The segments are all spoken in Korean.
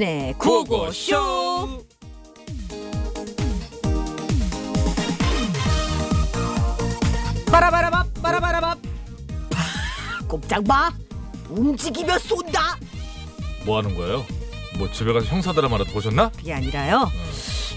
박희진의 구호고쇼. 빠라바라밥 빠라바라밥. 꼼짝 마. 움직이며 쏜다. 뭐 하는 거예요? 뭐 집에 가서 형사 드라마라도 보셨나? 그게 아니라요.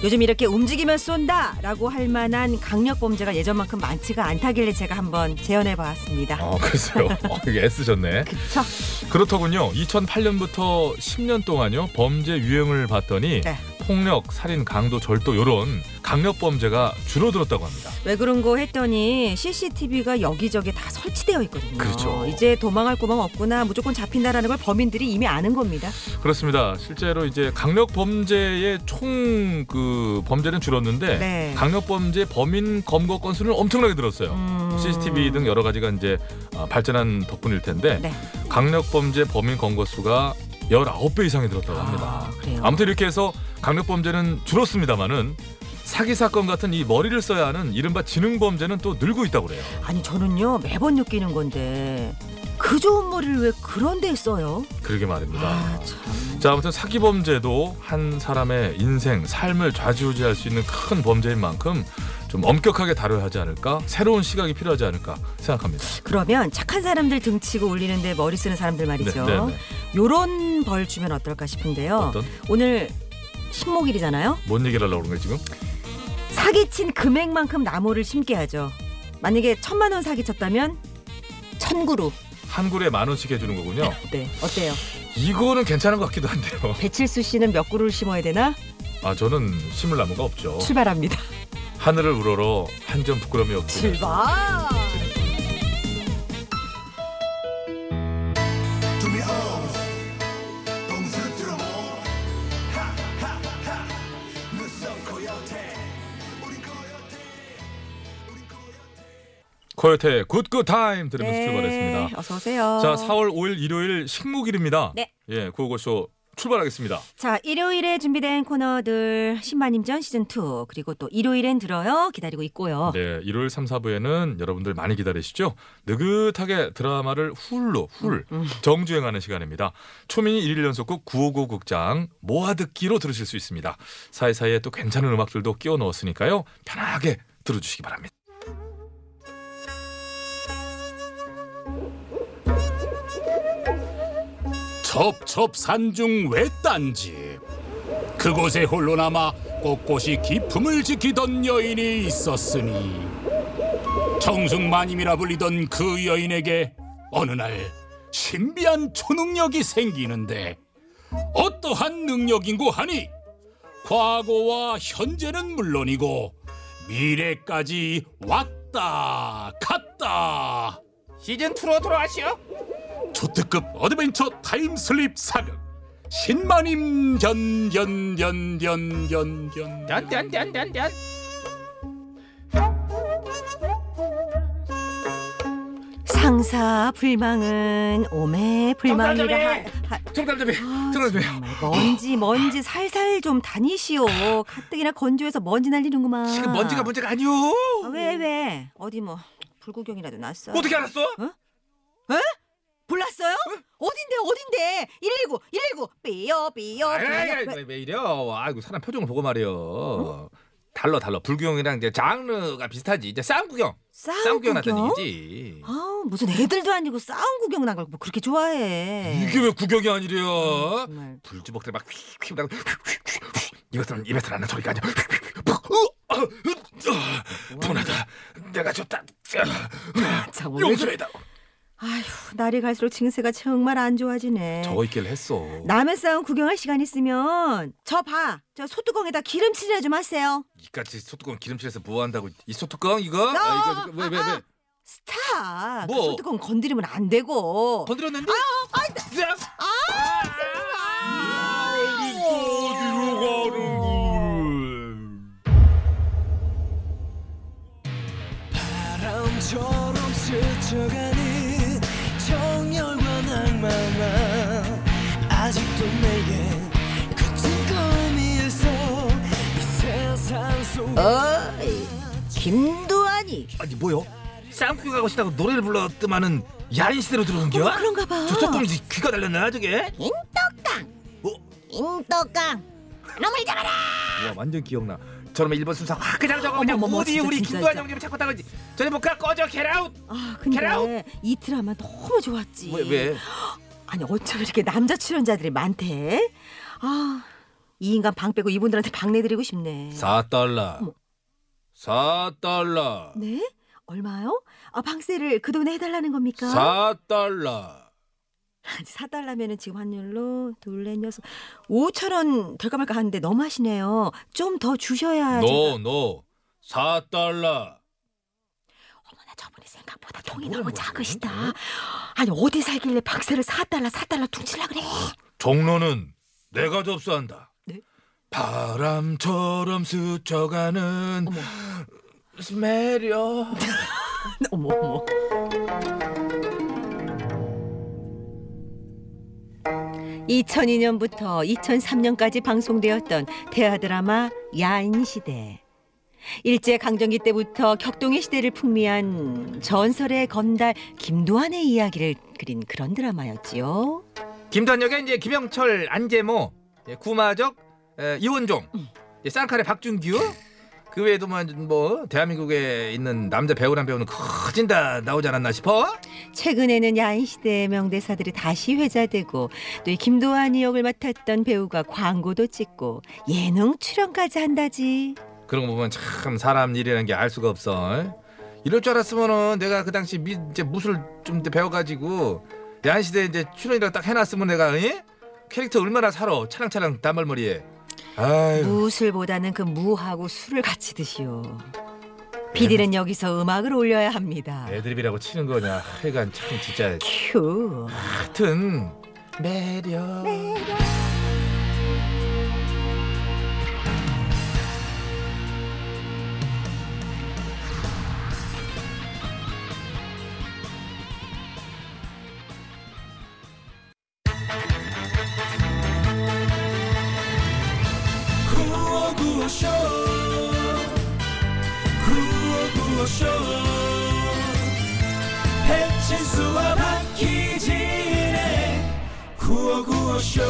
요즘 이렇게 움직이면 쏜다 라고 할 만한 강력 범죄가 예전만큼 많지가 않다길래 제가 한번 재현해 봤습니다. 아 글쎄요. 어, 이게 애쓰셨네. 그쵸? 그렇더군요. 2008년부터 10년 동안요 범죄 유행을 봤더니 네. 폭력, 살인, 강도, 절도 요런 강력 범죄가 줄어들었다고 합니다. 왜 그런 거 했더니 CCTV가 여기저기 다 설치되어 있거든요. 그렇죠. 이제 도망할 구멍 없구나 무조건 잡힌다라는 걸 범인들이 이미 아는 겁니다. 그렇습니다. 실제로 이제 강력 범죄의 총 그 범죄는 줄었는데 네. 강력 범죄 범인 검거 건수는 엄청나게 늘었어요. 음. CCTV 등 여러 가지가 이제 아, 발전한 덕분일 텐데 네. 강력 범죄 범인 검거 수가 19배 이상이 늘었다고 합니다. 아, 그래요. 아무튼 이렇게 해서 강력 범죄는 줄었습니다만은 사기 사건 같은 이 머리를 써야 하는 이른바 지능 범죄는 또 늘고 있다고 그래요. 아니 저는요 매번 느끼는 건데 그 좋은 머리를 왜 그런 데 써요? 그러게 말입니다. 아 참. 자, 아무튼 사기 범죄도 한 사람의 인생, 삶을 좌지우지할 수 있는 큰 범죄인 만큼 좀 엄격하게 다뤄야 하지 않을까? 새로운 시각이 필요하지 않을까 생각합니다. 그러면 착한 사람들 등치고 울리는데 머리 쓰는 사람들 말이죠. 네, 네, 네. 요런 벌 주면 어떨까 싶은데요. 어떤 오늘 식목일이잖아요. 뭔 얘기를 하려고 그런 거예요, 지금? 사기친 금액만큼 나무를 심게 하죠. 만약에 천만 원 사기쳤다면 천 그루. 한 그루에 만 원씩 해주는 거군요. 네, 어때요? 이거는 괜찮은 것 같기도 한데요. 배칠수 씨는 몇 그루를 심어야 되나? 아, 저는 심을 나무가 없죠. 출발합니다. 하늘을 우러러 한 점 부끄러움이 없지. 출발. 코요태 Good Good Time 들으면서 출발했습니다. 네, 어서 오세요. 자, 4월 5일 일요일 식목일입니다. 네. 예, 구호고쇼 출발하겠습니다. 자, 일요일에 준비된 코너들 신만임전 시즌 2 그리고 또 일요일엔 들어요 기다리고 있고요. 네, 일요일 3, 4부에는 여러분들 많이 기다리시죠? 느긋하게 드라마를 훌로 훌 음. 정주행하는 시간입니다. 초민이 일일 연속극 959 극장 모아 듣기로 들으실 수 있습니다. 사이사이에 또 괜찮은 음악들도 끼워 넣었으니까요. 편하게 들어주시기 바랍니다. 첩첩산중 외딴집 그곳에 홀로 남아 꼿꼿이 기품을 지키던 여인이 있었으니 정승마님이라 불리던 그 여인에게 어느 날 신비한 초능력이 생기는데 어떠한 능력인고 하니? 과거와 현재는 물론이고 미래까지 왔다 갔다. 시즌 2로 돌아가시오. 초특급 adventure time slip 사극 신마님 견견견견견견 짠짠짠짠짠. 상사 불망은 오매 불망이라 정답점이! 하, 하, 정답점이 아, 정답점이 정말 먼지 먼지 살살 좀 다니시오. 가뜩이나 건조해서 먼지 날리는구만. 지금 먼지가 문제가 아니오. 아, 왜 왜? 어디 뭐 불구경이라도 났어? 어떻게 알았어? 몰랐어요? 어딘데 어딘데? 119 119 삐요 삐요 아이, 아이, 삐요. 왜, 왜 이래요? 아이고 사람 표정을 보고 말이요. 달러 달러 불구경이랑 이제 장르가 비슷하지. 이제 싸움 구경. 싸움 구경 났다는 얘기지. 아 무슨 애들도 아니고 싸움 구경 나갈 뭐 그렇게 좋아해? 이게 왜 구경이 아니래요? 정말 불주먹들 막 휙휙 나고 이것들은 입에서 나는 소리가 아니야. 분하다. 내가 줬다. 참 원래 그- 용서해다. 아휴 날이 갈수록 증세가 정말 안 좋아지네. 저거 있길 했어. 남의 싸움 구경할 시간 있으면 저 봐. 저 소뚜껑에다 기름칠이나 좀 하세요. 이까지 소뚜껑 기름칠해서 뭐 한다고? 이 소뚜껑 이거? 아, 아, 이거 왜 왜 왜? 아, 스타. 뭐? 그 소뚜껑 건드리면 안 되고. 건드렸는데? 아, 어디로 가는 바람처럼 스쳐가 어이, 김도환이. 아니 뭐요? 쌍구 가고 싶다고 노래를 불렀더만은 야인 시대로 들어온 어, 겨? 그런가 봐. 저 소뚜껑이 귀가 달렸나 저게? 인떡당. 어, 인떡강 놈을 잡아라. 와 완전 기억나. 저놈의 일본 순서 확 그냥. 어머, 그냥 어머, 어디 진짜, 우리 진짜, 김도환 진짜. 형님 자꾸 따가지. 저리 못 가 꺼져 겟아웃. 아 근데 이 드라마 너무 좋았지. 왜 왜? 아니 어쩜 이렇게 남자 출연자들이 많대? 아, 이 인간 방 빼고 이분들한테 방 내드리고 싶네. 4달러. 어머. 4달러. 네? 얼마요? 아, 방세를 그 돈에 해달라는 겁니까? 4달러. 사달라면은 지금 환율로 둘넷 여섯 5천 원 될까 말까 하는데 너무 하시네요. 좀 더 주셔야. no, No. 4달러. 어머나 저분이 생각보다 통이 너무 작으시다. 아니 어디 살길래 박세를 4달러 4달러 퉁치려 그래? 종로는 내가 접수한다. 네? 바람처럼 스쳐가는 어머. 매력. 어머 어머. (2002년부터) (2003년까지) 방송되었던 대하 드라마 야인 시대 일제 강점기 때부터 격동의 시대를 풍미한 전설의 건달 김도환의 이야기를 그린 그런 드라마였지요. 김도환 역에 이제 김영철, 안재모, 예, 구마적, 에, 이원종, 예, 쌍칼의 박준규. 그 외에도 뭐, 뭐 대한민국에 있는 남자 배우란 배우는 커진다 나오지 않았나 싶어. 최근에는 야인 시대의 명대사들이 다시 회자되고 또 이 김도환이 역을 맡았던 배우가 광고도 찍고 예능 출연까지 한다지. 그런 거 보면 참 사람 일이라는 게 알 수가 없어. 이럴 줄 알았으면은 내가 그 당시 미, 이제 무술 좀 배워가지고 야한시대 이제 출연이라고 딱 해놨으면 내가 이? 캐릭터 얼마나 살아 차랑차랑 단발머리에. 아유. 무술보다는 그 무하고 술을 같이 드시오. PD는 여기서 음악을 올려야 합니다. 애드립이라고 치는 거냐. 하여간 참 진짜. 큐. 하여튼 매력. 구호 쇼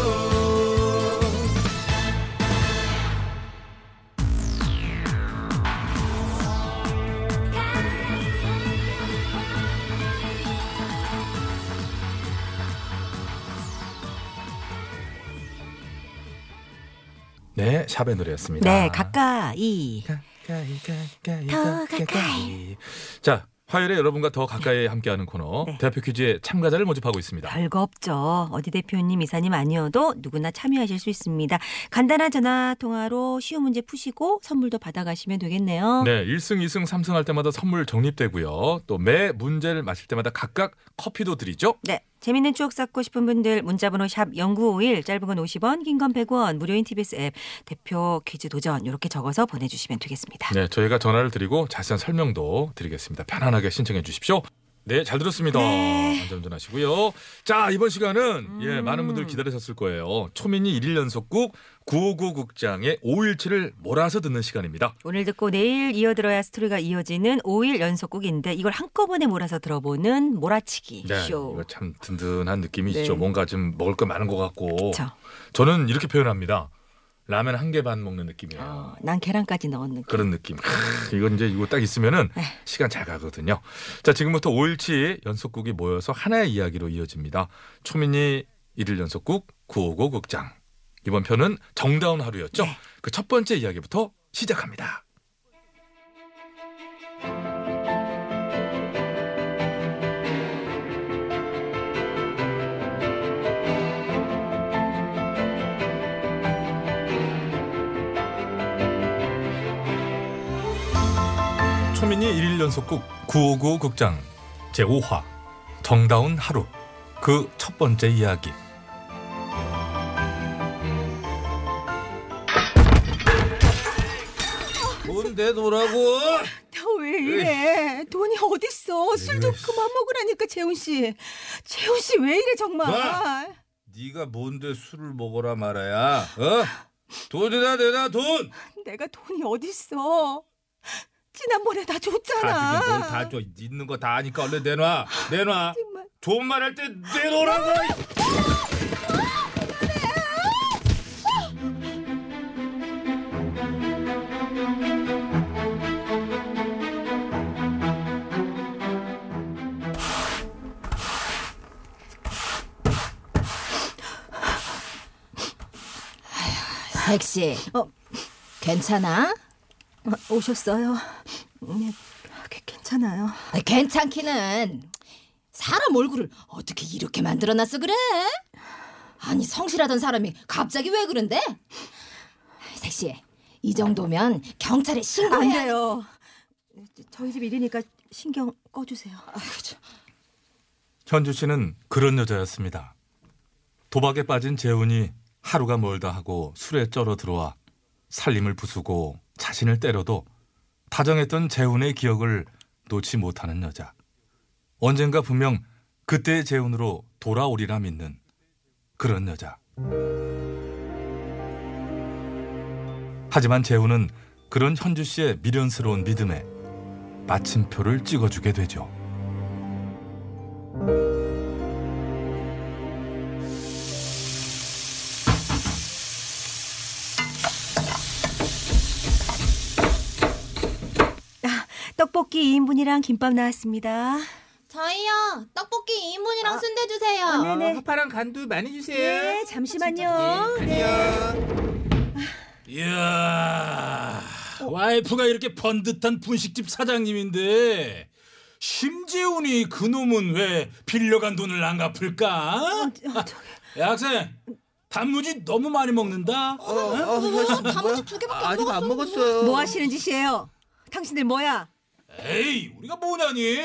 네, 샵의 노래였습니다. 네, 가까이. 가까이, 가까이, 더 가까이. 자, 화요일에 여러분과 더 가까이 함께하는 코너 네. 대표 퀴즈의 참가자를 모집하고 있습니다. 별거 없죠. 어디 대표님, 이사님 아니어도 누구나 참여하실 수 있습니다. 간단한 전화 통화로 쉬운 문제 푸시고 선물도 받아가시면 되겠네요. 네, 1승, 2승, 3승 할 때마다 선물 적립되고요. 또 매 문제를 마실 때마다 각각 커피도 드리죠. 네. 재밌는 추억 쌓고 싶은 분들 문자번호 샵 0951 짧은 건 50원 긴 건 100원 무료인 TBS 앱 대표 퀴즈 도전 이렇게 적어서 보내주시면 되겠습니다. 네, 저희가 전화를 드리고 자세한 설명도 드리겠습니다. 편안하게 신청해 주십시오. 네, 잘 들었습니다. 네. 안전운전 하시고요. 자, 이번 시간은 음. 예, 많은 분들 기다리셨을 거예요. 초민이 일일 연속국 959 국장의 5일치를 몰아서 듣는 시간입니다. 오늘 듣고 내일 이어 들어야 스토리가 이어지는 5일 연속곡인데 이걸 한꺼번에 몰아서 들어보는 몰아치기 네, 쇼. 이거 참 든든한 느낌이시죠. 네. 뭔가 좀 먹을 거 많은 것 같고. 그쵸? 저는 이렇게 표현합니다. 라면 한 개 반 먹는 느낌이에요. 어, 난 계란까지 넣은 느낌. 그런 느낌. 크, 이건 이제 이거 딱 있으면은 네. 시간 잘 가거든요. 자, 지금부터 5일치 연속국이 모여서 하나의 이야기로 이어집니다. 초민이 일일 연속국 955 극장. 이번 편은 정다운 하루였죠. 네. 그첫 번째 이야기부터 시작합니다. 초민이 일일 연속국 959 극장 제5화 정다운 하루 그 첫 번째 이야기 뭔데 노라고? 왜 이래? 돈이 어딨어? 술좀 그만 먹으라니까 재훈 씨. 재훈 씨 왜 이래 정말? 야! 네가 뭔데 술을 먹어라 말아야? 어? 돈이나 내놔 돈. 내가 돈이 어딨어? 지난번에 다 줬잖아. 뭘다 줘. 있는 거다 아니까 얼른 내놔. 내놔. 정말. 좋은 말 할 때 내놓으라고. 섹시. 어. 괜찮아? 어, 오셨어요? 네, 그- 괜찮아요. 아, 괜찮기는. 사람 얼굴을 어떻게 이렇게 만들어놨어 그래? 아니 성실하던 사람이 갑자기 왜 그런데? 섹시. 이 정도면 경찰에 안 신고해. 돼요. 저희 집 일이니까 신경 꺼주세요. 현주 씨는 그런 여자였습니다. 도박에 빠진 재훈이 하루가 멀다 하고 술에 쩔어 들어와 살림을 부수고 자신을 때려도 다정했던 재훈의 기억을 놓지 못하는 여자. 언젠가 분명 그때의 재훈으로 돌아오리라 믿는 그런 여자. 하지만 재훈은 그런 현주 씨의 미련스러운 믿음에 마침표를 찍어주게 되죠. 떡볶이 2인분이랑 김밥 나왔습니다. 저희요 떡볶이 2인분이랑 순대 주세요. 아, 네네. 파랑 간도 많이 주세요. 네, 잠시만요. 네. 이야, 와이프가 이렇게 번듯한 분식집 사장님인데 심재훈이 그놈은 왜 빌려간 돈을 안 갚을까? 어, 저기, 야, 학생, 단무지 너무 많이 먹는다. 단무지 두 개밖에 안 아직. 안 먹었어요. 뭐 하시는 짓이에요? 당신들 뭐야? 에이, 우리가 뭐냐니?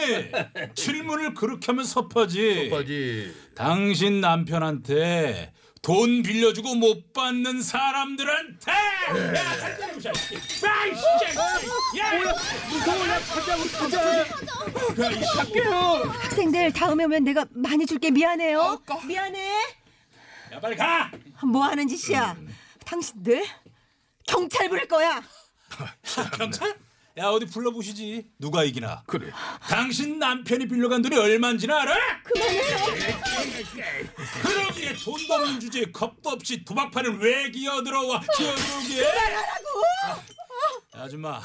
질문을 그렇게 하면 섭하지. 뭐지? 당신 남편한테 돈 빌려주고 못 받는 사람들한테 야, 살짝 좀 샤. 야, 이 진짜. 야, 학생들 다음에 오면 내가 많이 줄게 미안해요. 미안해. 야, 빨리 가. 뭐 하는 짓이야? 당신들 경찰 부를 거야. 경찰? 야, 어디 불러보시지. 누가 이기나? 그래. 당신 남편이 빌려간 돈이 얼마인지는 알아? 그만해요. 그러기에 돈도 없는 주제에 겁도 없이 도박판을 왜 기어들어와 기어들어오게? 그만하라고. 아줌마,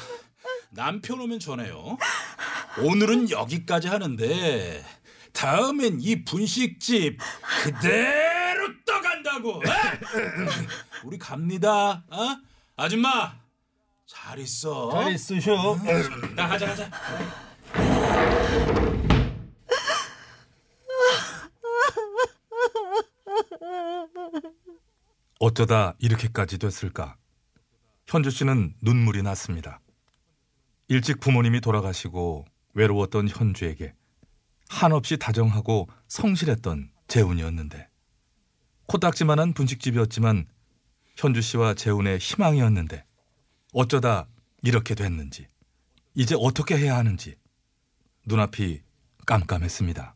남편 오면 전해요. 오늘은 여기까지 하는데 다음엔 이 분식집 그대로 떠간다고. 어? 우리 갑니다. 어? 아줌마, 잘 있어. 잘 있으셔. 나 가자 가자. 어쩌다 이렇게까지 됐을까? 현주 씨는 눈물이 났습니다. 일찍 부모님이 돌아가시고 외로웠던 현주에게 한없이 다정하고 성실했던 재훈이었는데 코딱지만한 분식집이었지만 현주 씨와 재훈의 희망이었는데 어쩌다 이렇게 됐는지 이제 어떻게 해야 하는지 눈앞이 깜깜했습니다.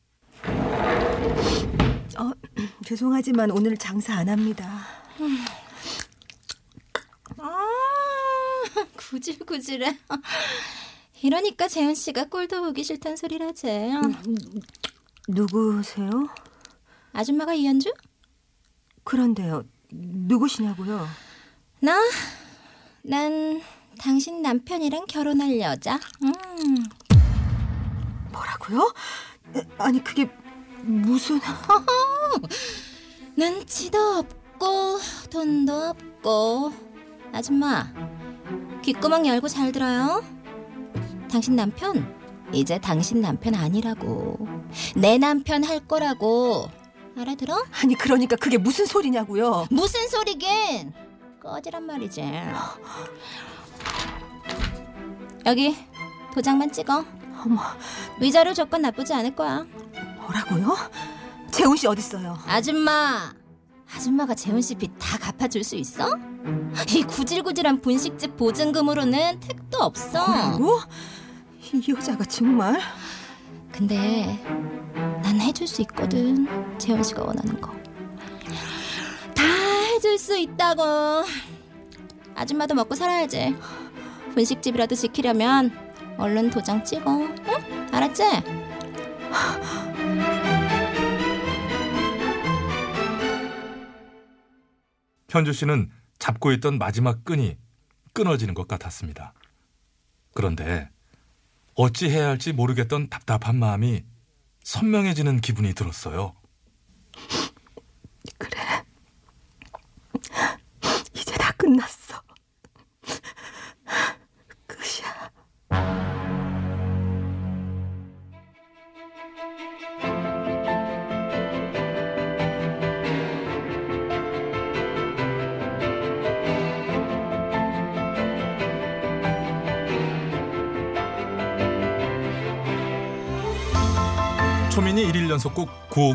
어, 죄송하지만 오늘 장사 안 합니다. 아, 구질구질해. 이러니까 재훈 씨가 꼴도 보기 싫단 소리라지. 누구세요? 아줌마가 이현주? 그런데요. 누구시냐고요? 나? 난 당신 남편이랑 결혼할 여자. 음. 뭐라고요? 에, 아니 그게 무슨 눈치도 없고 돈도 없고 아줌마 귓구멍 열고 잘 들어요 당신 남편 이제 당신 남편 아니라고 내 남편 할 거라고 알아들어? 아니 그러니까 그게 무슨 소리냐고요? 무슨 소리긴 꺼지란 말이지 여기 도장만 찍어 어머 위자료 조건 나쁘지 않을 거야 뭐라고요? 재훈 씨 어디 있어요? 아줌마 아줌마가 재훈 씨 빚 다 갚아줄 수 있어? 이 구질구질한 분식집 보증금으로는 택도 없어. 뭐라고? 이 여자가 정말 근데 난 해줄 수 있거든. 재훈 씨가 원하는 거. 다 해줄 수 있다고. 아줌마도 먹고 살아야지. 분식집이라도 지키려면 얼른 도장 찍어. 응? 알았지? 현주 씨는 잡고 있던 마지막 끈이 끊어지는 것 같았습니다. 그런데 어찌 해야 할지 모르겠던 답답한 마음이 선명해지는 기분이 들었어요.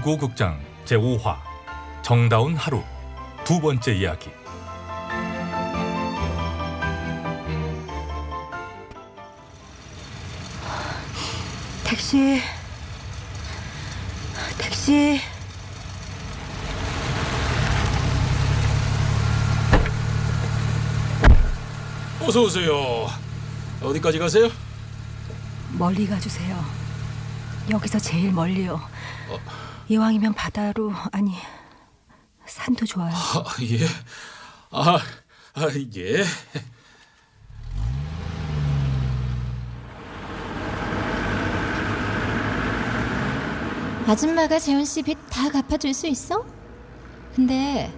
연속극 구호구극장 제5화 정다운 하루 두 번째 이야기 택시. 택시. 어서 오세요. 어디까지 가세요? 멀리 가주세요. 여기서 제일 멀리요. 이왕이면 바다로 아니 산도 좋아요. 아, 예. 아, 아 예. 아줌마가 재훈 씨 빚 다 갚아줄 수 있어? 근데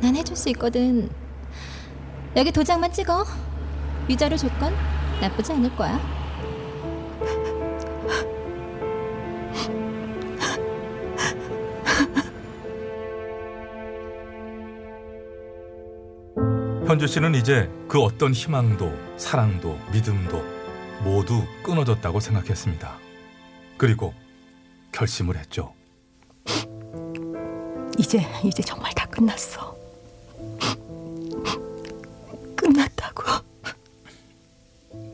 난 해줄 수 있거든. 여기 도장만 찍어. 위자료 조건 나쁘지 않을 거야. 현주 씨는 이제 그 어떤 희망도 사랑도 믿음도 모두 끊어졌다고 생각했습니다. 그리고 결심을 했죠. 이제 이제 정말 다 끝났어. 끝났다고.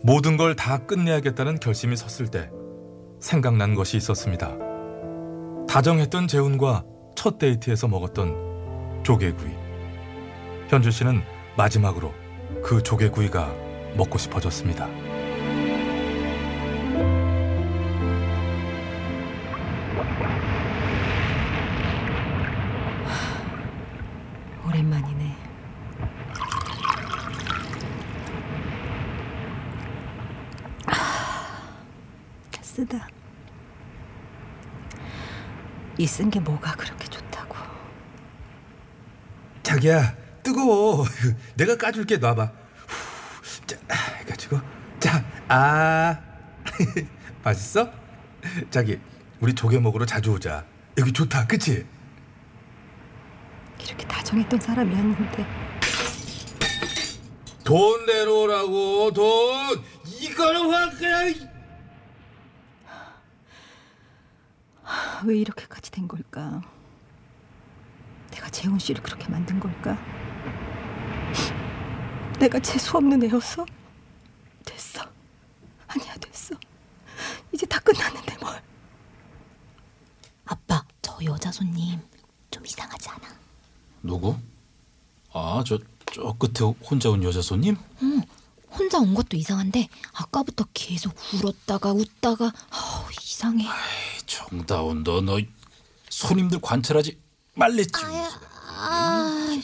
모든 걸 다 끝내야겠다는 결심이 섰을 때 생각난 것이 있었습니다. 다정했던 재훈과 첫 데이트에서 먹었던 조개구이. 현주 씨는 마지막으로 그 조개구이가 먹고 싶어졌습니다. 오랜만이네. 아, 쓰다. 이 쓴 게 뭐가 그렇게 좋다고. 자기야 뜨거워. 내가 까줄게 놔봐. 후, 자, 해가지고 자, 아 맛있어? 자기 우리 조개 먹으러 자주 오자. 여기 좋다, 그치? 이렇게 다정했던 사람이었는데 돈 내놓으라고 돈. 이거는 확 그냥. 왜 이렇게까지 된 걸까? 내가 재훈 씨를 그렇게 만든 걸까? 내가 재수 없는 애여서? 됐어. 아니야 됐어. 이제 다 끝났는데 뭘? 아빠, 저 여자 손님 좀 이상하지 않아? 누구? 아, 저, 저 끝에 혼자 온 여자 손님? 응, 혼자 온 것도 이상한데 아까부터 계속 울었다가 웃다가 아우, 이상해. 정다운, 너, 너 손님들 관찰하지 말랬지. 아, 아,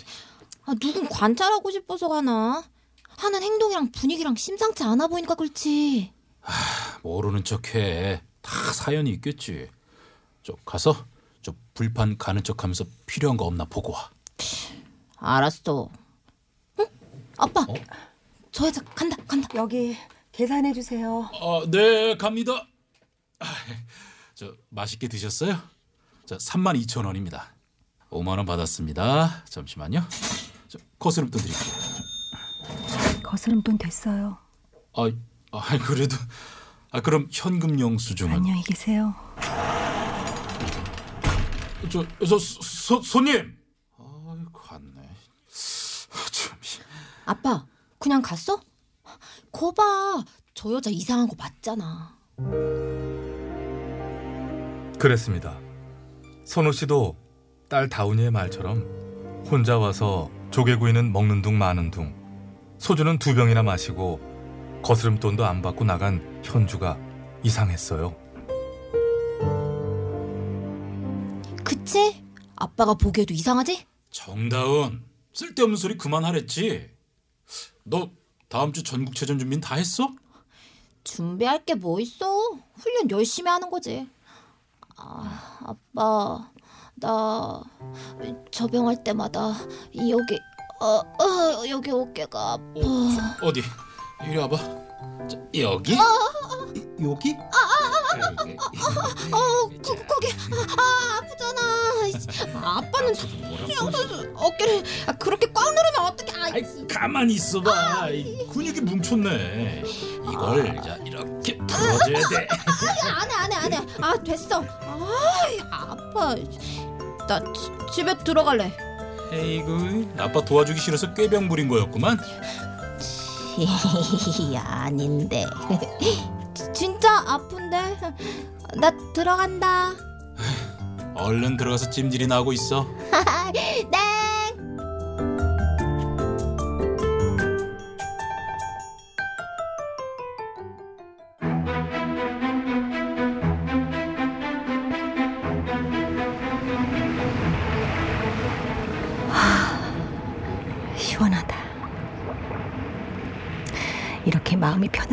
누군 관찰하고 싶어서 가나? 하는 행동이랑 분위기랑 심상치 않아 보이니까 그렇지. 모르는 척해. 다 사연이 있겠지. 저 가서 저 불판 가는 척하면서 필요한 거 없나 보고 와. 알았어. 응? 아빠, 저 여자 간다, 간다. 여기 계산해 주세요. 아, 네, 갑니다. 아, 저 맛있게 드셨어요? 저 3만 2천 원입니다. 5만 원 받았습니다. 잠시만요. 저 거스름 돈 드릴게요. 거스름 돈 됐어요. 아, 아 그래도 아 그럼 현금 영수증은 안녕히 계세요. 저, 저 소, 손님. 아, 갔네. 아, 참. 아빠, 그냥 갔어? 거봐, 저 여자 이상한 거 맞잖아. 그랬습니다. 선우 씨도 딸 다운이의 말처럼 혼자 와서 조개구이는 먹는 둥 마는 둥 소주는 두 병이나 마시고 거스름돈도 안 받고 나간 현주가 이상했어요. 그치? 아빠가 보기에도 이상하지? 정다운 쓸데없는 소리 그만하랬지. 너 다음 주 전국체전 준비는 다 했어? 준비할 게 뭐 있어? 훈련 열심히 하는 거지. 아, 아빠, 나 저병할 때마다 여기, 어, 어, 여기 어깨가 아파. 어, 저, 어디? 이리 와봐. 자, 여기? 여기? 어, 거, 거기, 아, 아프잖아. 아빠는 수영 선수 어깨를 아, 그렇게 꽉 누르면 어떡해? 아, 아이, 가만히 있어봐. 이 근육이 뭉쳤네. 이걸 자 이렇게 탁 도와줘야 돼. 안해 안해 안해. 아 됐어. 아 아파. 나 지- 집에 들어갈래. 에이구, 아빠 도와주기 싫어서 꾀병 부린 거였구만. 아닌데. 진짜 아픈데. 나 들어간다. 얼른 들어가서 찜질이나 하고 있어. 네.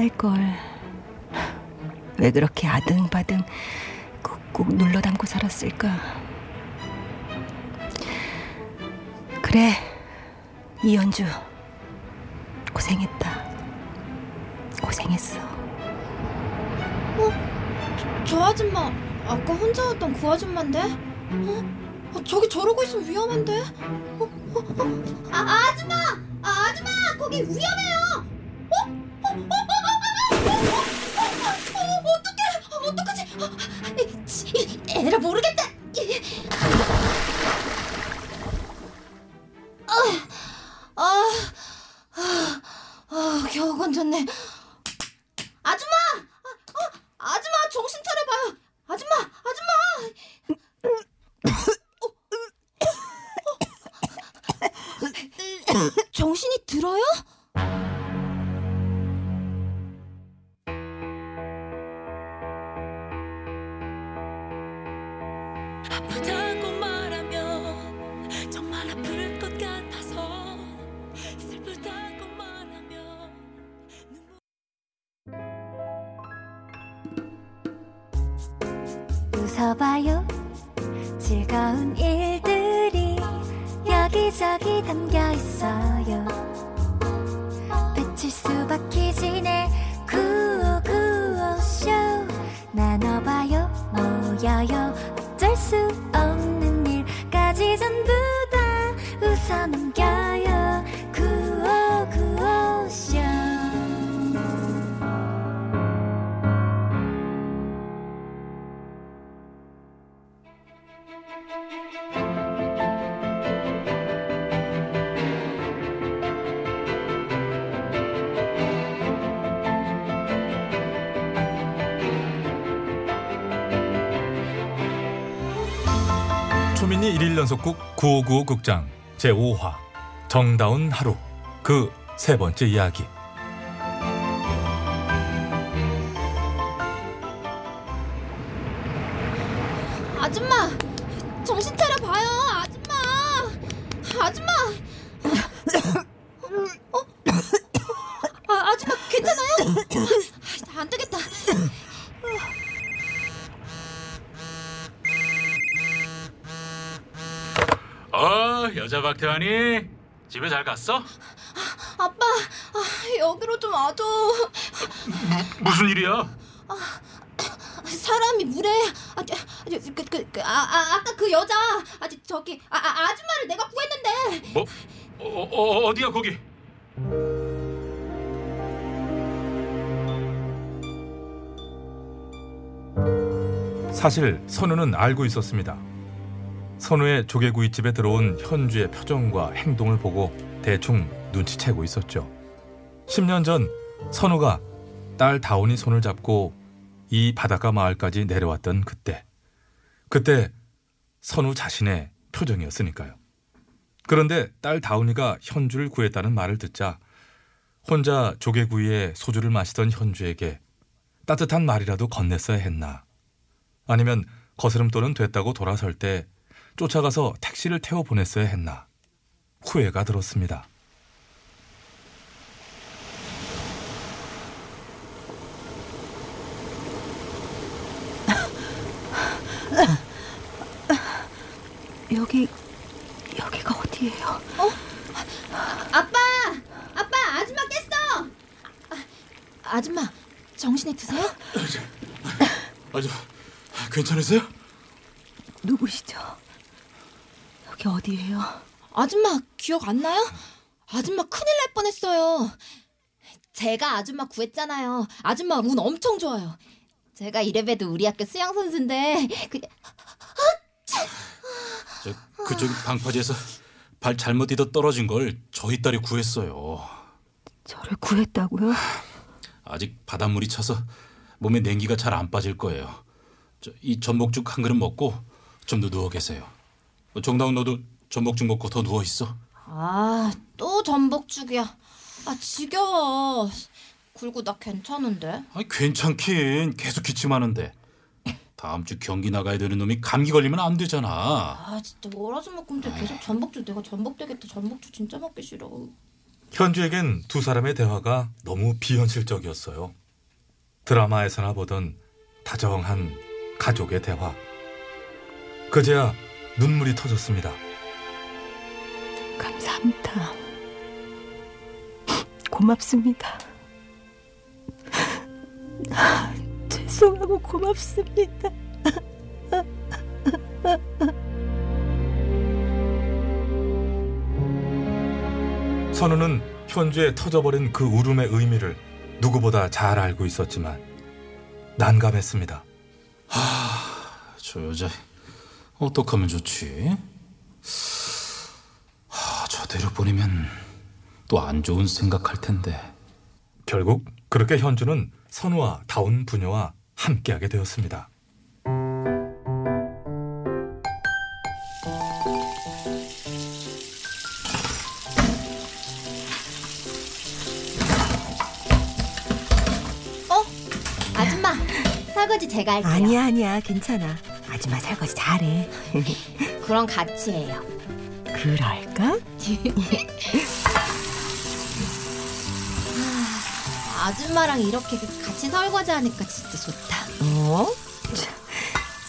할 걸. 왜 그렇게 아등바등 꾹꾹 눌러 담고 살았을까? 그래, 이연주 고생했다. 고생했어. 저 아줌마 아까 혼자 왔던 그 아줌마인데? 어? 어, 저기 저러고 있으면 위험한데? 어? 어? 어? 아 아줌마! 아, 아줌마 거기 위험해요! 에라 모르겠다! 아, 아, 아, 아, 겨우 건졌네. 아줌마 9595 극장 제5화 정다운 하루 그 세 번째 이야기 집에 잘 갔어? 아빠, 아, 여기로 좀 와줘. 무슨 일이야? 사람이 물에 아, 저, 그, 그, 그, 아, 아, 아까 그 여자 아, 저, 저기 아, 아, 아줌마를 내가 구했는데 뭐? 어, 어, 어디야 거기? 사실 선우는 알고 있었습니다. 선우의 조개구이집에 들어온 현주의 표정과 행동을 보고 대충 눈치채고 있었죠. 10년 전 선우가 딸 다운이 손을 잡고 이 바닷가 마을까지 내려왔던 그때. 그때 선우 자신의 표정이었으니까요. 그런데 딸 다운이가 현주를 구했다는 말을 듣자 혼자 조개구이에 소주를 마시던 현주에게 따뜻한 말이라도 건넸어야 했나. 아니면 거스름돈은 됐다고 돌아설 때 쫓아가서 택시를 태워 보냈어야 했나. 후회가 들었습니다. 여기 여기가 어디예요? 아빠 아빠 아줌마 깼어 아, 아줌마 정신이 드세요? 아저 괜찮으세요? 누구시죠? 여기 어디예요? 아줌마 기억 안 나요? 아줌마 큰일 날 뻔했어요 제가 아줌마 구했잖아요. 아줌마 운 엄청 좋아요. 제가 이래봬도 우리 학교 수영 선수인데 그, 저 그쪽 방파제에서 발 잘못 디뎌 떨어진 걸 저희 딸이 구했어요. 저를 구했다고요? 아직 바닷물이 차서 몸에 냉기가 잘 안 빠질 거예요. 저, 이 전복죽 한 그릇 먹고 좀 더 누워 계세요. 어, 정다운 너도 전복 죽 먹고 더 누워 있어. 아, 또 전복죽이야. 아, 지겨워. 그리고 나 괜찮은데. 아니, 괜찮긴 계속 기침하는데. 다음 주 경기 나가야 되는 놈이 감기 걸리면 안 되잖아. 아, 진짜 월화수 목 금토 계속 전복죽 내가 전복 되겠다. 전복죽 진짜 먹기 싫어. 현주에겐 두 사람의 대화가 너무 비현실적이었어요. 드라마에서나 보던 다정한 가족의 대화. 그제야 눈물이 터졌습니다. 감사합니다. 고맙습니다. 죄송하고 고맙습니다. 선우는 현주의 터져버린 그 울음의 의미를 누구보다 잘 알고 있었지만 난감했습니다. 저 여자 어떡하면 좋지? 하, 저대로 보내면 또 안 좋은 생각할 텐데. 결국 그렇게 현주는 선우와 다운 부녀와 함께하게 되었습니다. 어? 아줌마, 설거지 제가 할게요. 아니야 아니야 괜찮아. 아줌마 설거지 잘해. 그럼 같이 해요. 그럴까? 아줌마랑 이렇게 같이 설거지 하니까 진짜 좋다. 어? 참,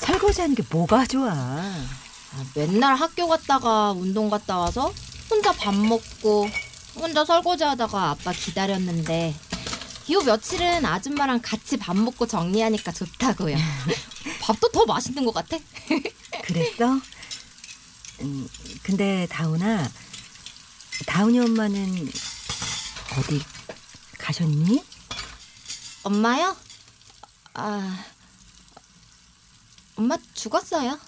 설거지하는 게 뭐가 좋아? 아, 맨날 학교 갔다가 운동 갔다 와서 혼자 밥 먹고 혼자 설거지 하다가 아빠 기다렸는데 요 며칠은 아줌마랑 같이 밥 먹고 정리하니까 좋다고요. 밥도 더 맛있는 것 같아. 그랬어? 음, 근데 다운아, 다운이 엄마는 어디 가셨니? 엄마요? 아, 엄마 죽었어요.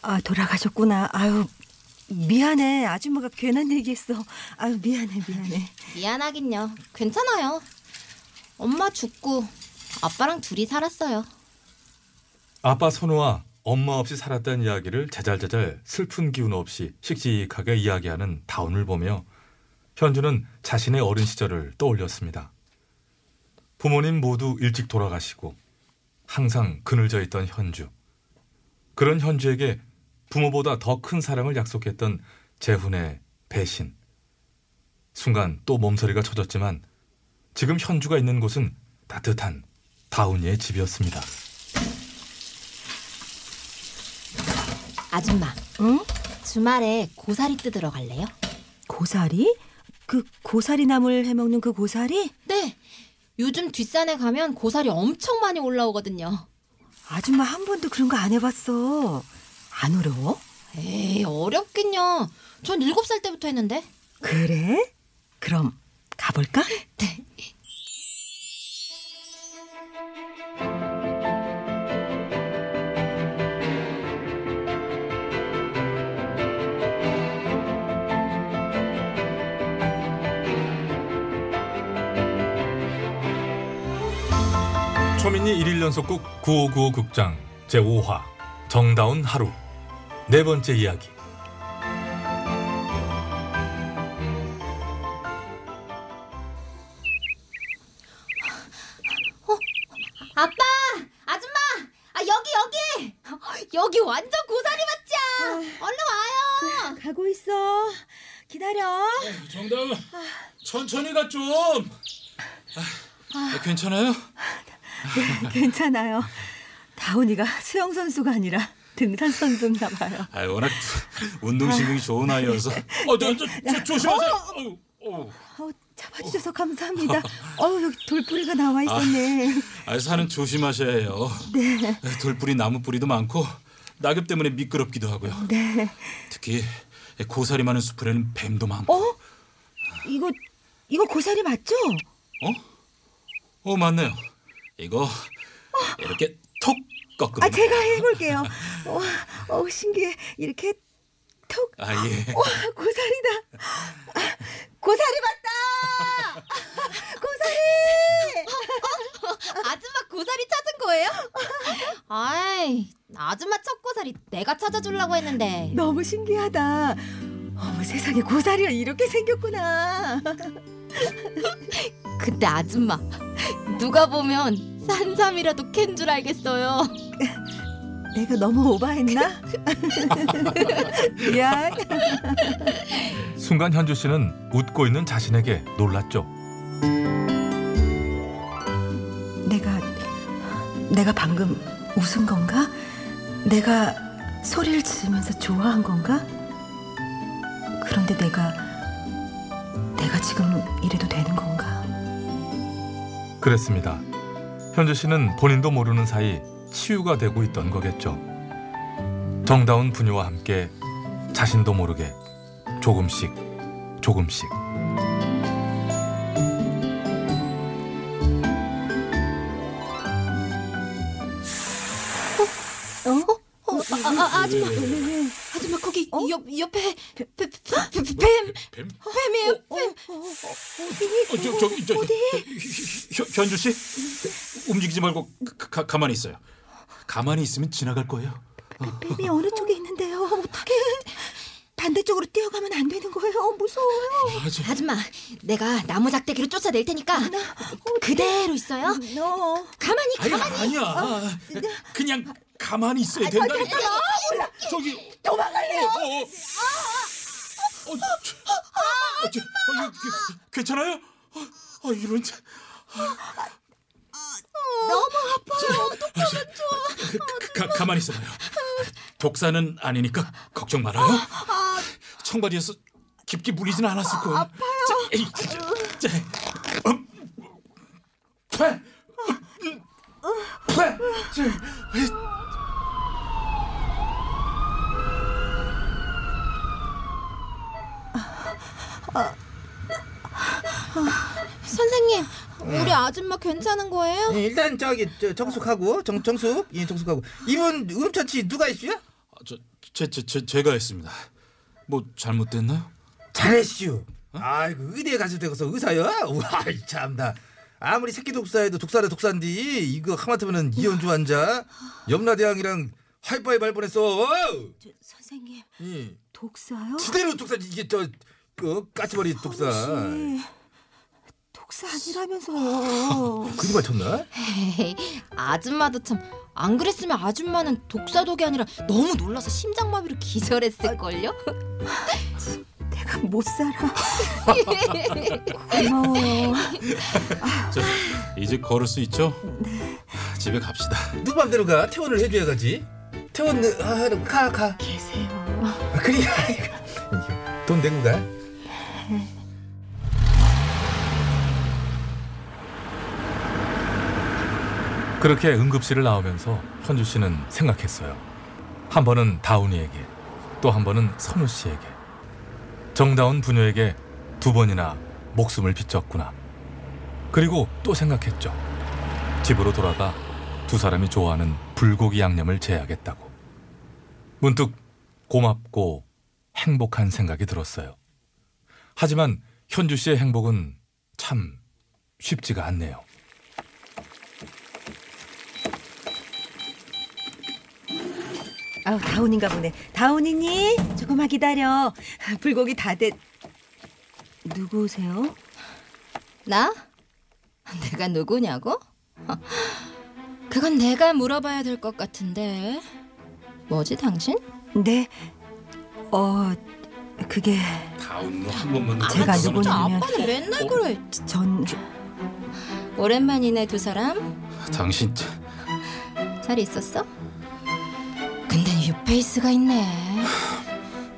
아 돌아가셨구나. 아유 미안해. 아줌마가 괜한 얘기했어. 아유 미안해 미안해. 미안하긴요. 괜찮아요. 엄마 죽고 아빠랑 둘이 살았어요. 아빠 선우와 엄마 없이 살았다는 이야기를 제잘제잘 슬픈 기운 없이 씩씩하게 이야기하는 다운을 보며 현주는 자신의 어린 시절을 떠올렸습니다. 부모님 모두 일찍 돌아가시고 항상 그늘져 있던 현주. 그런 현주에게 부모보다 더 큰 사랑을 약속했던 재훈의 배신. 순간 또 몸서리가 쳐졌지만 지금 현주가 있는 곳은 따뜻한 다운이의 집이었습니다. 아줌마, 응? 주말에 고사리 뜯으러 갈래요? 고사리? 그 고사리 나물 해먹는 그 고사리? 네. 요즘 뒷산에 가면 고사리 엄청 많이 올라오거든요. 아줌마 한 번도 그런 거 안 해봤어. 안 어려워? 에이, 어렵긴요. 전 일곱 살 때부터 했는데. 그래? 그럼 가볼까? 초민이 1일 연속극 9595 극장 제5화 정다운 하루 네 번째 이야기 아빠! 아줌마! 아, 여기, 여기! 여기 완전 고사리 맛이야! 얼른 와요! 가고 있어. 기다려. 정다운 천천히 가 좀. 아, 괜찮아요? 괜찮아요. 다운이가 수영 선수가 아니라 등산 선수인가 봐요. 아, 워낙 운동 신경이 좋은 아이여서. 어, 저, 저, 저, 조심하세요. 어우, 어우. 어, 잡아주셔서 감사합니다. 어우 여기 돌뿌리가 나와 있었네. 아, 산은 조심하셔야 해요. 네, 돌뿌리 나무 뿌리도 많고 낙엽 때문에 미끄럽기도 하고요. 네. 특히 고사리 많은 숲에는 뱀도 많고. 어? 이거 이거 고사리 맞죠? 어 맞네요. 이거 이렇게 톡 꺾으면 아 제가 해볼게요. 와, 어 신기해. 이렇게 톡. 아 예. 와 고사리다. 아, 고사리 맞다. 고사리. 아줌마 고사리 찾은 거예요? 아이, 아줌마 첫 고사리 내가 찾아주려고 했는데. 너무 신기하다. 어머 세상에 고사리가 이렇게 생겼구나. 근데 아줌마 누가 보면 산삼이라도 캔 줄 알겠어요. 내가 너무 오바했나? 미안. 순간 현주 씨는 웃고 있는 자신에게 놀랐죠. 내가 내가 방금 웃은 건가? 내가 소리를 지르면서 좋아한 건가? 그런데 내가 내가 지금 이래도 되는 건가? 그랬습니다. 현주 씨는 본인도 모르는 사이 치유가 되고 있던 거겠죠. 정다운 분유와 함께 자신도 모르게 조금씩 조금씩 어? 어, 아, 아, 아줌마, 아줌마 거기 옆 옆에 뱀, 뱀, 뱀, 뱀? 뱀이에요. 뱀. 어, 저, 저기 저, 현, 현주 씨 움직이지 말고 가, 가, 가 만히 있어요. 가만히 있으면 지나갈 거예요. 뱀이 어느 쪽에 있는데요? 어떻게 반대쪽으로 뛰어가면 안 되는 거예요? 무서워요. 아, 저, 아줌마, 내가 나무 작대기로 쫓아낼 테니까 그대로 있어요. 너 가만히, 아니 가만히. 아니야. 그냥 가만히 있어야 된다니까. 저기 도망갈래요. 어, 어, 어. 어, 저, 어, 저, 어, 괜찮아요? 어, 어, 이런 자- 너무 아파요. 가, 가만히 있어봐요. 독사는 아니니까 걱정 말아요. 청바지에서 깊게 물리진 않았을 거예요. 아 파요. 자, 에이, 자, 자, 음, 패, 음, 패, 자, 에이. 선생님, 우리 아줌마 괜찮은 거예요? 예, 일단 저기 저 정숙하고 정 정숙 예 정숙하고 이분 응급처치 누가 있어요? 아, 저, 제, 제, 제, 제가 했습니다. 뭐 잘못됐나요? 잘했슈. 아이고 의대에 가실 때가서 의사야? 와 참다. 아무리 새끼 독사해도 독사래 독사인디 이거 하마터면은 이현주 환자 염라대왕이랑 하이파이브 할 뻔했어. 저, 선생님 예. 독사요? 지대로 독사 이게 저 그 까치머리 독사. 혹시 독사 아니라면서요? 그리 맞췄나? 에이, 아줌마도 참 안 그랬으면 아줌마는 독사독이 아니라 너무 놀라서 심장마비로 기절했을걸요? 내가 못 살아. 고마워요. 저, 이제 걸을 수 있죠? 집에 갑시다. 누구 맘대로 가? 퇴원을 해줘야 가지. 퇴원 아, 가 가. 계세요. 아, 그래. 돈 내고 가. 그렇게 응급실을 나오면서 현주 씨는 생각했어요. 한 번은 다운이에게, 또 한 번은 선우 씨에게, 정다운 부녀에게 두 번이나 목숨을 비쳤구나. 그리고 또 생각했죠. 집으로 돌아가 두 사람이 좋아하는 불고기 양념을 재야겠다고. 문득 고맙고 행복한 생각이 들었어요. 하지만 현주 씨의 행복은 참 쉽지가 않네요. 아우 다운인가 보네. 다운이니 조금만 기다려. 불고기 다 됐. 누구세요? 나? 내가 누구냐고? 그건 내가 물어봐야 될 것 같은데. 뭐지 당신? 네. 어 그게 다운 한 번만 더. 제가 누구냐면 아빠는 맨날 그래. 전 오랜만이네 두 사람. 당신 잘 있었어? 근데 뉴페이스가 있네.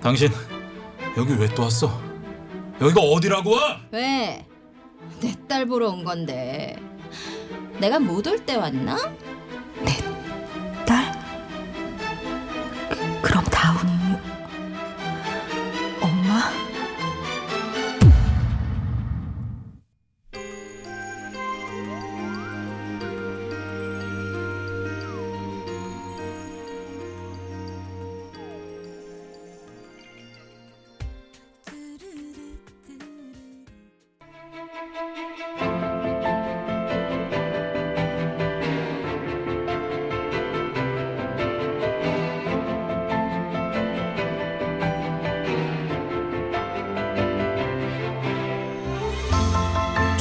당신 여기 왜 또 왔어? 여기가 어디라고? 왜? 내 딸 보러 온 건데. 내가 못 올 때 왔나?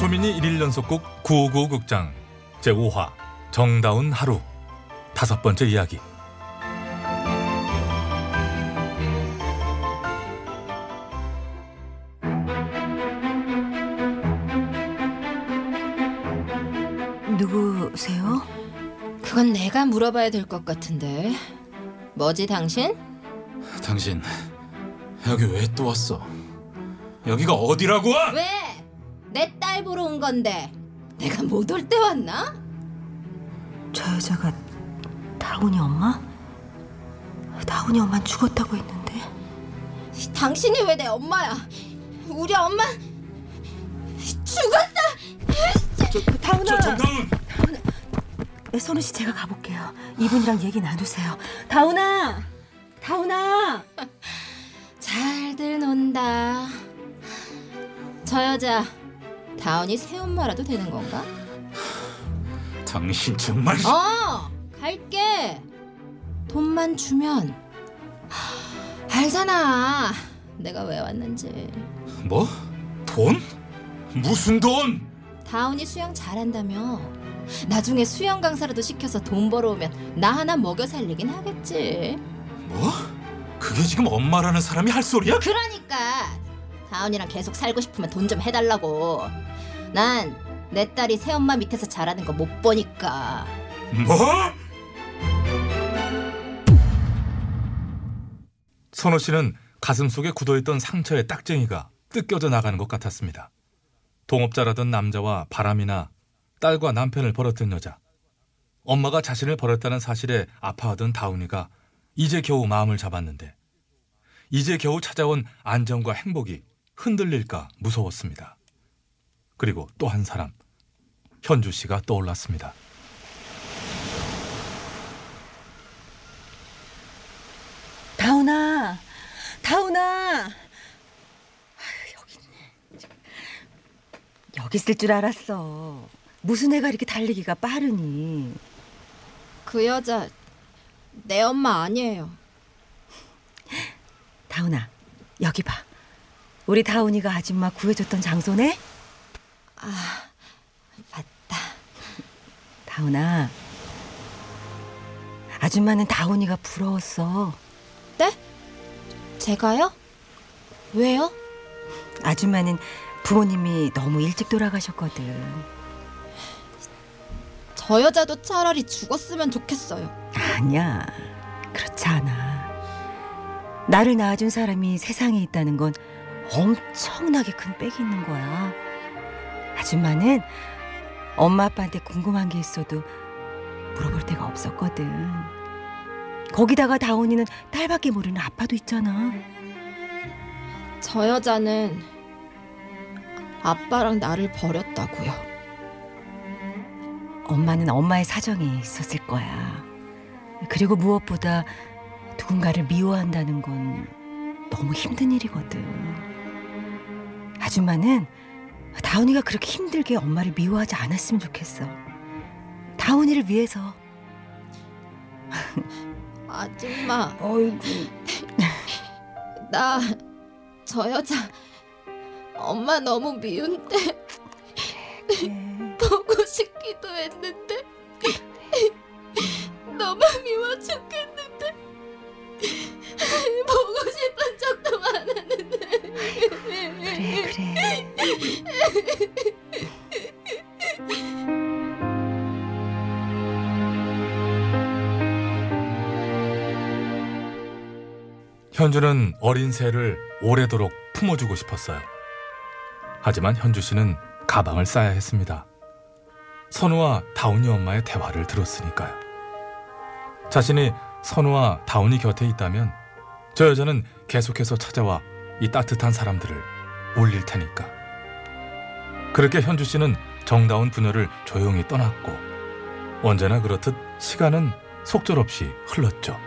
디즈니 1일 연속곡 959 극장 제5화 정다운 하루 다섯 번째 이야기 누구세요? 그건 내가 물어봐야 될 것 같은데. 뭐지 당신? 당신 여기 왜 또 왔어? 여기가 어디라고? 왜? 내 딸 보러 온 건데. 내가 못 올 때 왔나? 저 여자가 다운이 엄마? 다운이 엄마 죽었다고 했는데 당신이 왜 내 엄마야? 우리 엄마 죽었어. 다운아 저 정다운 네, 선우 씨 제가 가볼게요 이분이랑 얘기 나누세요 다운아 다운아 잘들 논다. 저 여자 다운이 새엄마라도 되는 건가? 당신 정말 어, 갈게. 돈만 주면 알잖아. 내가 왜 왔는지. 뭐? 돈? 무슨 돈? 다운이 수영 잘한다며. 나중에 수영 강사라도 시켜서 돈 벌어오면 나 하나 먹여 살리긴 하겠지. 뭐? 그게 지금 엄마라는 사람이 할 소리야? 그러니까 다운이랑 계속 살고 싶으면 돈 좀 해달라고. 난 내 딸이 새엄마 밑에서 자라는 거 못 보니까. 뭐? 선호 씨는 가슴 속에 굳어있던 상처의 딱쟁이가 뜯겨져 나가는 것 같았습니다. 동업자라던 남자와 바람이나 딸과 남편을 버렸던 여자. 엄마가 자신을 버렸다는 사실에 아파하던 다운이가 이제 겨우 마음을 잡았는데 이제 겨우 찾아온 안정과 행복이 흔들릴까 무서웠습니다. 그리고 또 한 사람 현주 씨가 떠올랐습니다. 다운아 다운아 여기 있네 여기 있을 줄 알았어 무슨 애가 이렇게 달리기가 빠르니 그 여자 내 엄마 아니에요. 다운아 여기 봐 우리 다운이가 아줌마 구해줬던 장소네 맞다. 다운아 아줌마는 다운이가 부러웠어 네? 제가요? 왜요? 아줌마는 부모님이 너무 일찍 돌아가셨거든 저 여자도 차라리 죽었으면 좋겠어요. 아니야 그렇지 않아 나를 낳아준 사람이 세상에 있다는 건 엄청나게 큰 빽이 있는 거야 아줌마는 엄마 아빠한테 궁금한 게 있어도 물어볼 데가 없었거든 거기다가 다온이는 딸밖에 모르는 아빠도 있잖아 저 여자는 아빠랑 나를 버렸다고요. 엄마는 엄마의 사정이 있었을 거야. 그리고 무엇보다 누군가를 미워한다는 건 너무 힘든 일이거든. 아줌마는 다운이가 그렇게 힘들게 엄마를 미워하지 않았으면 좋겠어. 다운이를 위해서. 아줌마, 어이구. 나 저 여자 엄마 너무 미운데 보고 싶기도 했는데 너무 미워 죽겠는데 보고 싶은 척도 안 하는데 그래, 그래. 현주는 어린 새를 오래도록 품어주고 싶었어요. 하지만 현주 씨는 가방을 싸야 했습니다. 선우와 다운이 엄마의 대화를 들었으니까요. 자신이 선우와 다운이 곁에 있다면 저 여자는 계속해서 찾아와 이 따뜻한 사람들을 울릴 테니까. 그렇게 현주 씨는 정다운 부녀를 조용히 떠났고 언제나 그렇듯 시간은 속절없이 흘렀죠.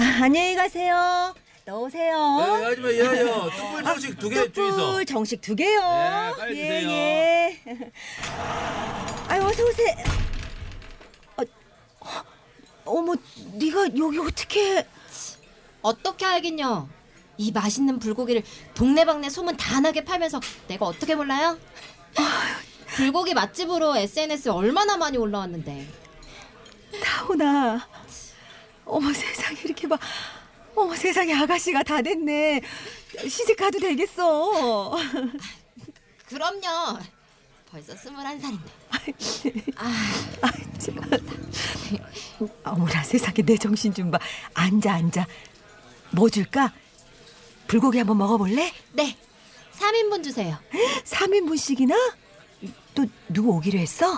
아, 안녕히 가세요. 넣으세요. 네, 아줌마 예요. 뚝불 정식 두 개 주이소. 뚝불 정식 두 개요. 네, 빨리 예, 주세요. 예. 아유, 어서 오세요. 어, 어머, 네가 여기 어떻게? 어떻게 알겠냐? 이 맛있는 불고기를 동네방네 소문 다 나게 팔면서 내가 어떻게 몰라요? 불고기 맛집으로 SNS에 얼마나 많이 올라왔는데. 타오나. 어머 세상에 이렇게 봐. 어머 세상에 아가씨가 다 됐네. 시집 가도 되겠어. 그럼요. 벌써 스물한 살인데. 아, 참. 어머나 세상에 내 정신 좀 봐. 앉아 앉아. 뭐 줄까? 불고기 한번 먹어볼래? 네. 3인분 주세요. 3인분씩이나? 또 누구 오기로 했어?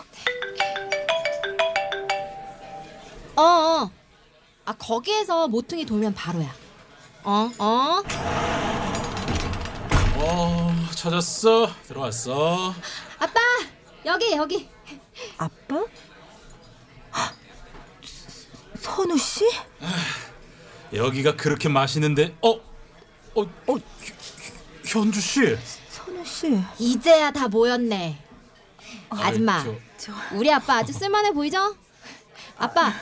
어, 어. 아, 거기에서 모퉁이 돌면 바로야. 어, 어. 어 찾았어 들어왔어 아빠, 여기, 여기. 아빠? 헉, 선우 씨? 여기가 그렇게 맛있는데 어? 어? 어? 현주 씨 선우 씨. 이제야 다 모였네. 아줌마, 저- 저 우리 아빠 아주 쓸만해 보이죠? 아빠,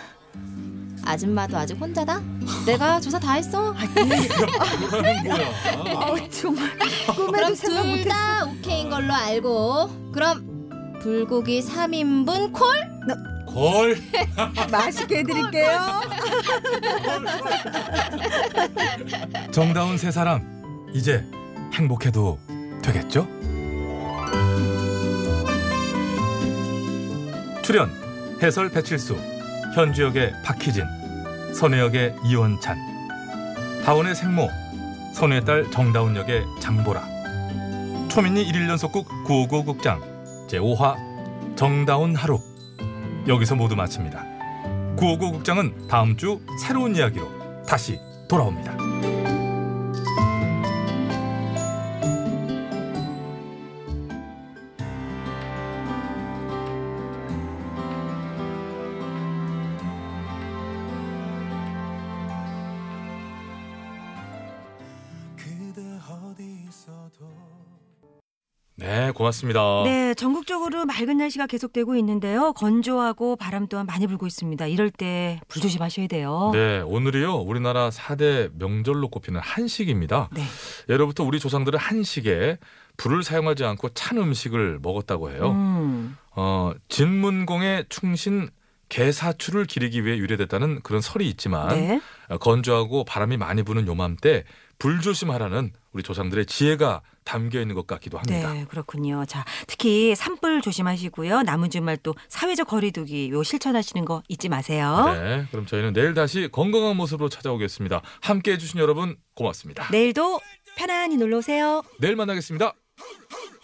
아줌마도 아직 혼자다? 내가 조사 다 했어. 뭐라는 거야 아, 정말 그럼 꿈에도 생각 둘 못했어. 다 오케이인 걸로 알고. 그럼 불고기 3인분 콜? 걸 맛있게 해드릴게요. 정다운 세 사람 이제 행복해도 되겠죠? 출연 해설 배칠수 현주 역의 박희진 선혜 역의 이원찬 다원의 생모 선혜의 딸 정다운 역의 장보라 초민이 일일 연속극 959 극장 제5화 정다운 하루 여기서 모두 마칩니다. 959 극장은 다음 주 새로운 이야기로 다시 돌아옵니다. 고맙습니다. 네, 전국적으로 맑은 날씨가 계속되고 있는데요. 건조하고 바람 또한 많이 불고 있습니다. 이럴 때 불 조심하셔야 돼요. 네, 오늘이요. 우리나라 4대 명절로 꼽히는 한식입니다. 네. 예로부터 우리 조상들은 한식에 불을 사용하지 않고 찬 음식을 먹었다고 해요. 음, 어, 진문공의 충신 개사추를 기리기 위해 유래됐다는 그런 설이 있지만 네. 어, 건조하고 바람이 많이 부는 요맘때 불 조심하라는 우리 조상들의 지혜가 담겨 있는 것 같기도 합니다. 네, 그렇군요. 자, 특히 산불 조심하시고요. 남은 주말 또 사회적 거리두기 요 실천하시는 거 잊지 마세요. 네, 그럼 저희는 내일 다시 건강한 모습으로 찾아오겠습니다. 함께 해주신 여러분 고맙습니다. 내일도 편안히 놀러 오세요. 내일 만나겠습니다. 헐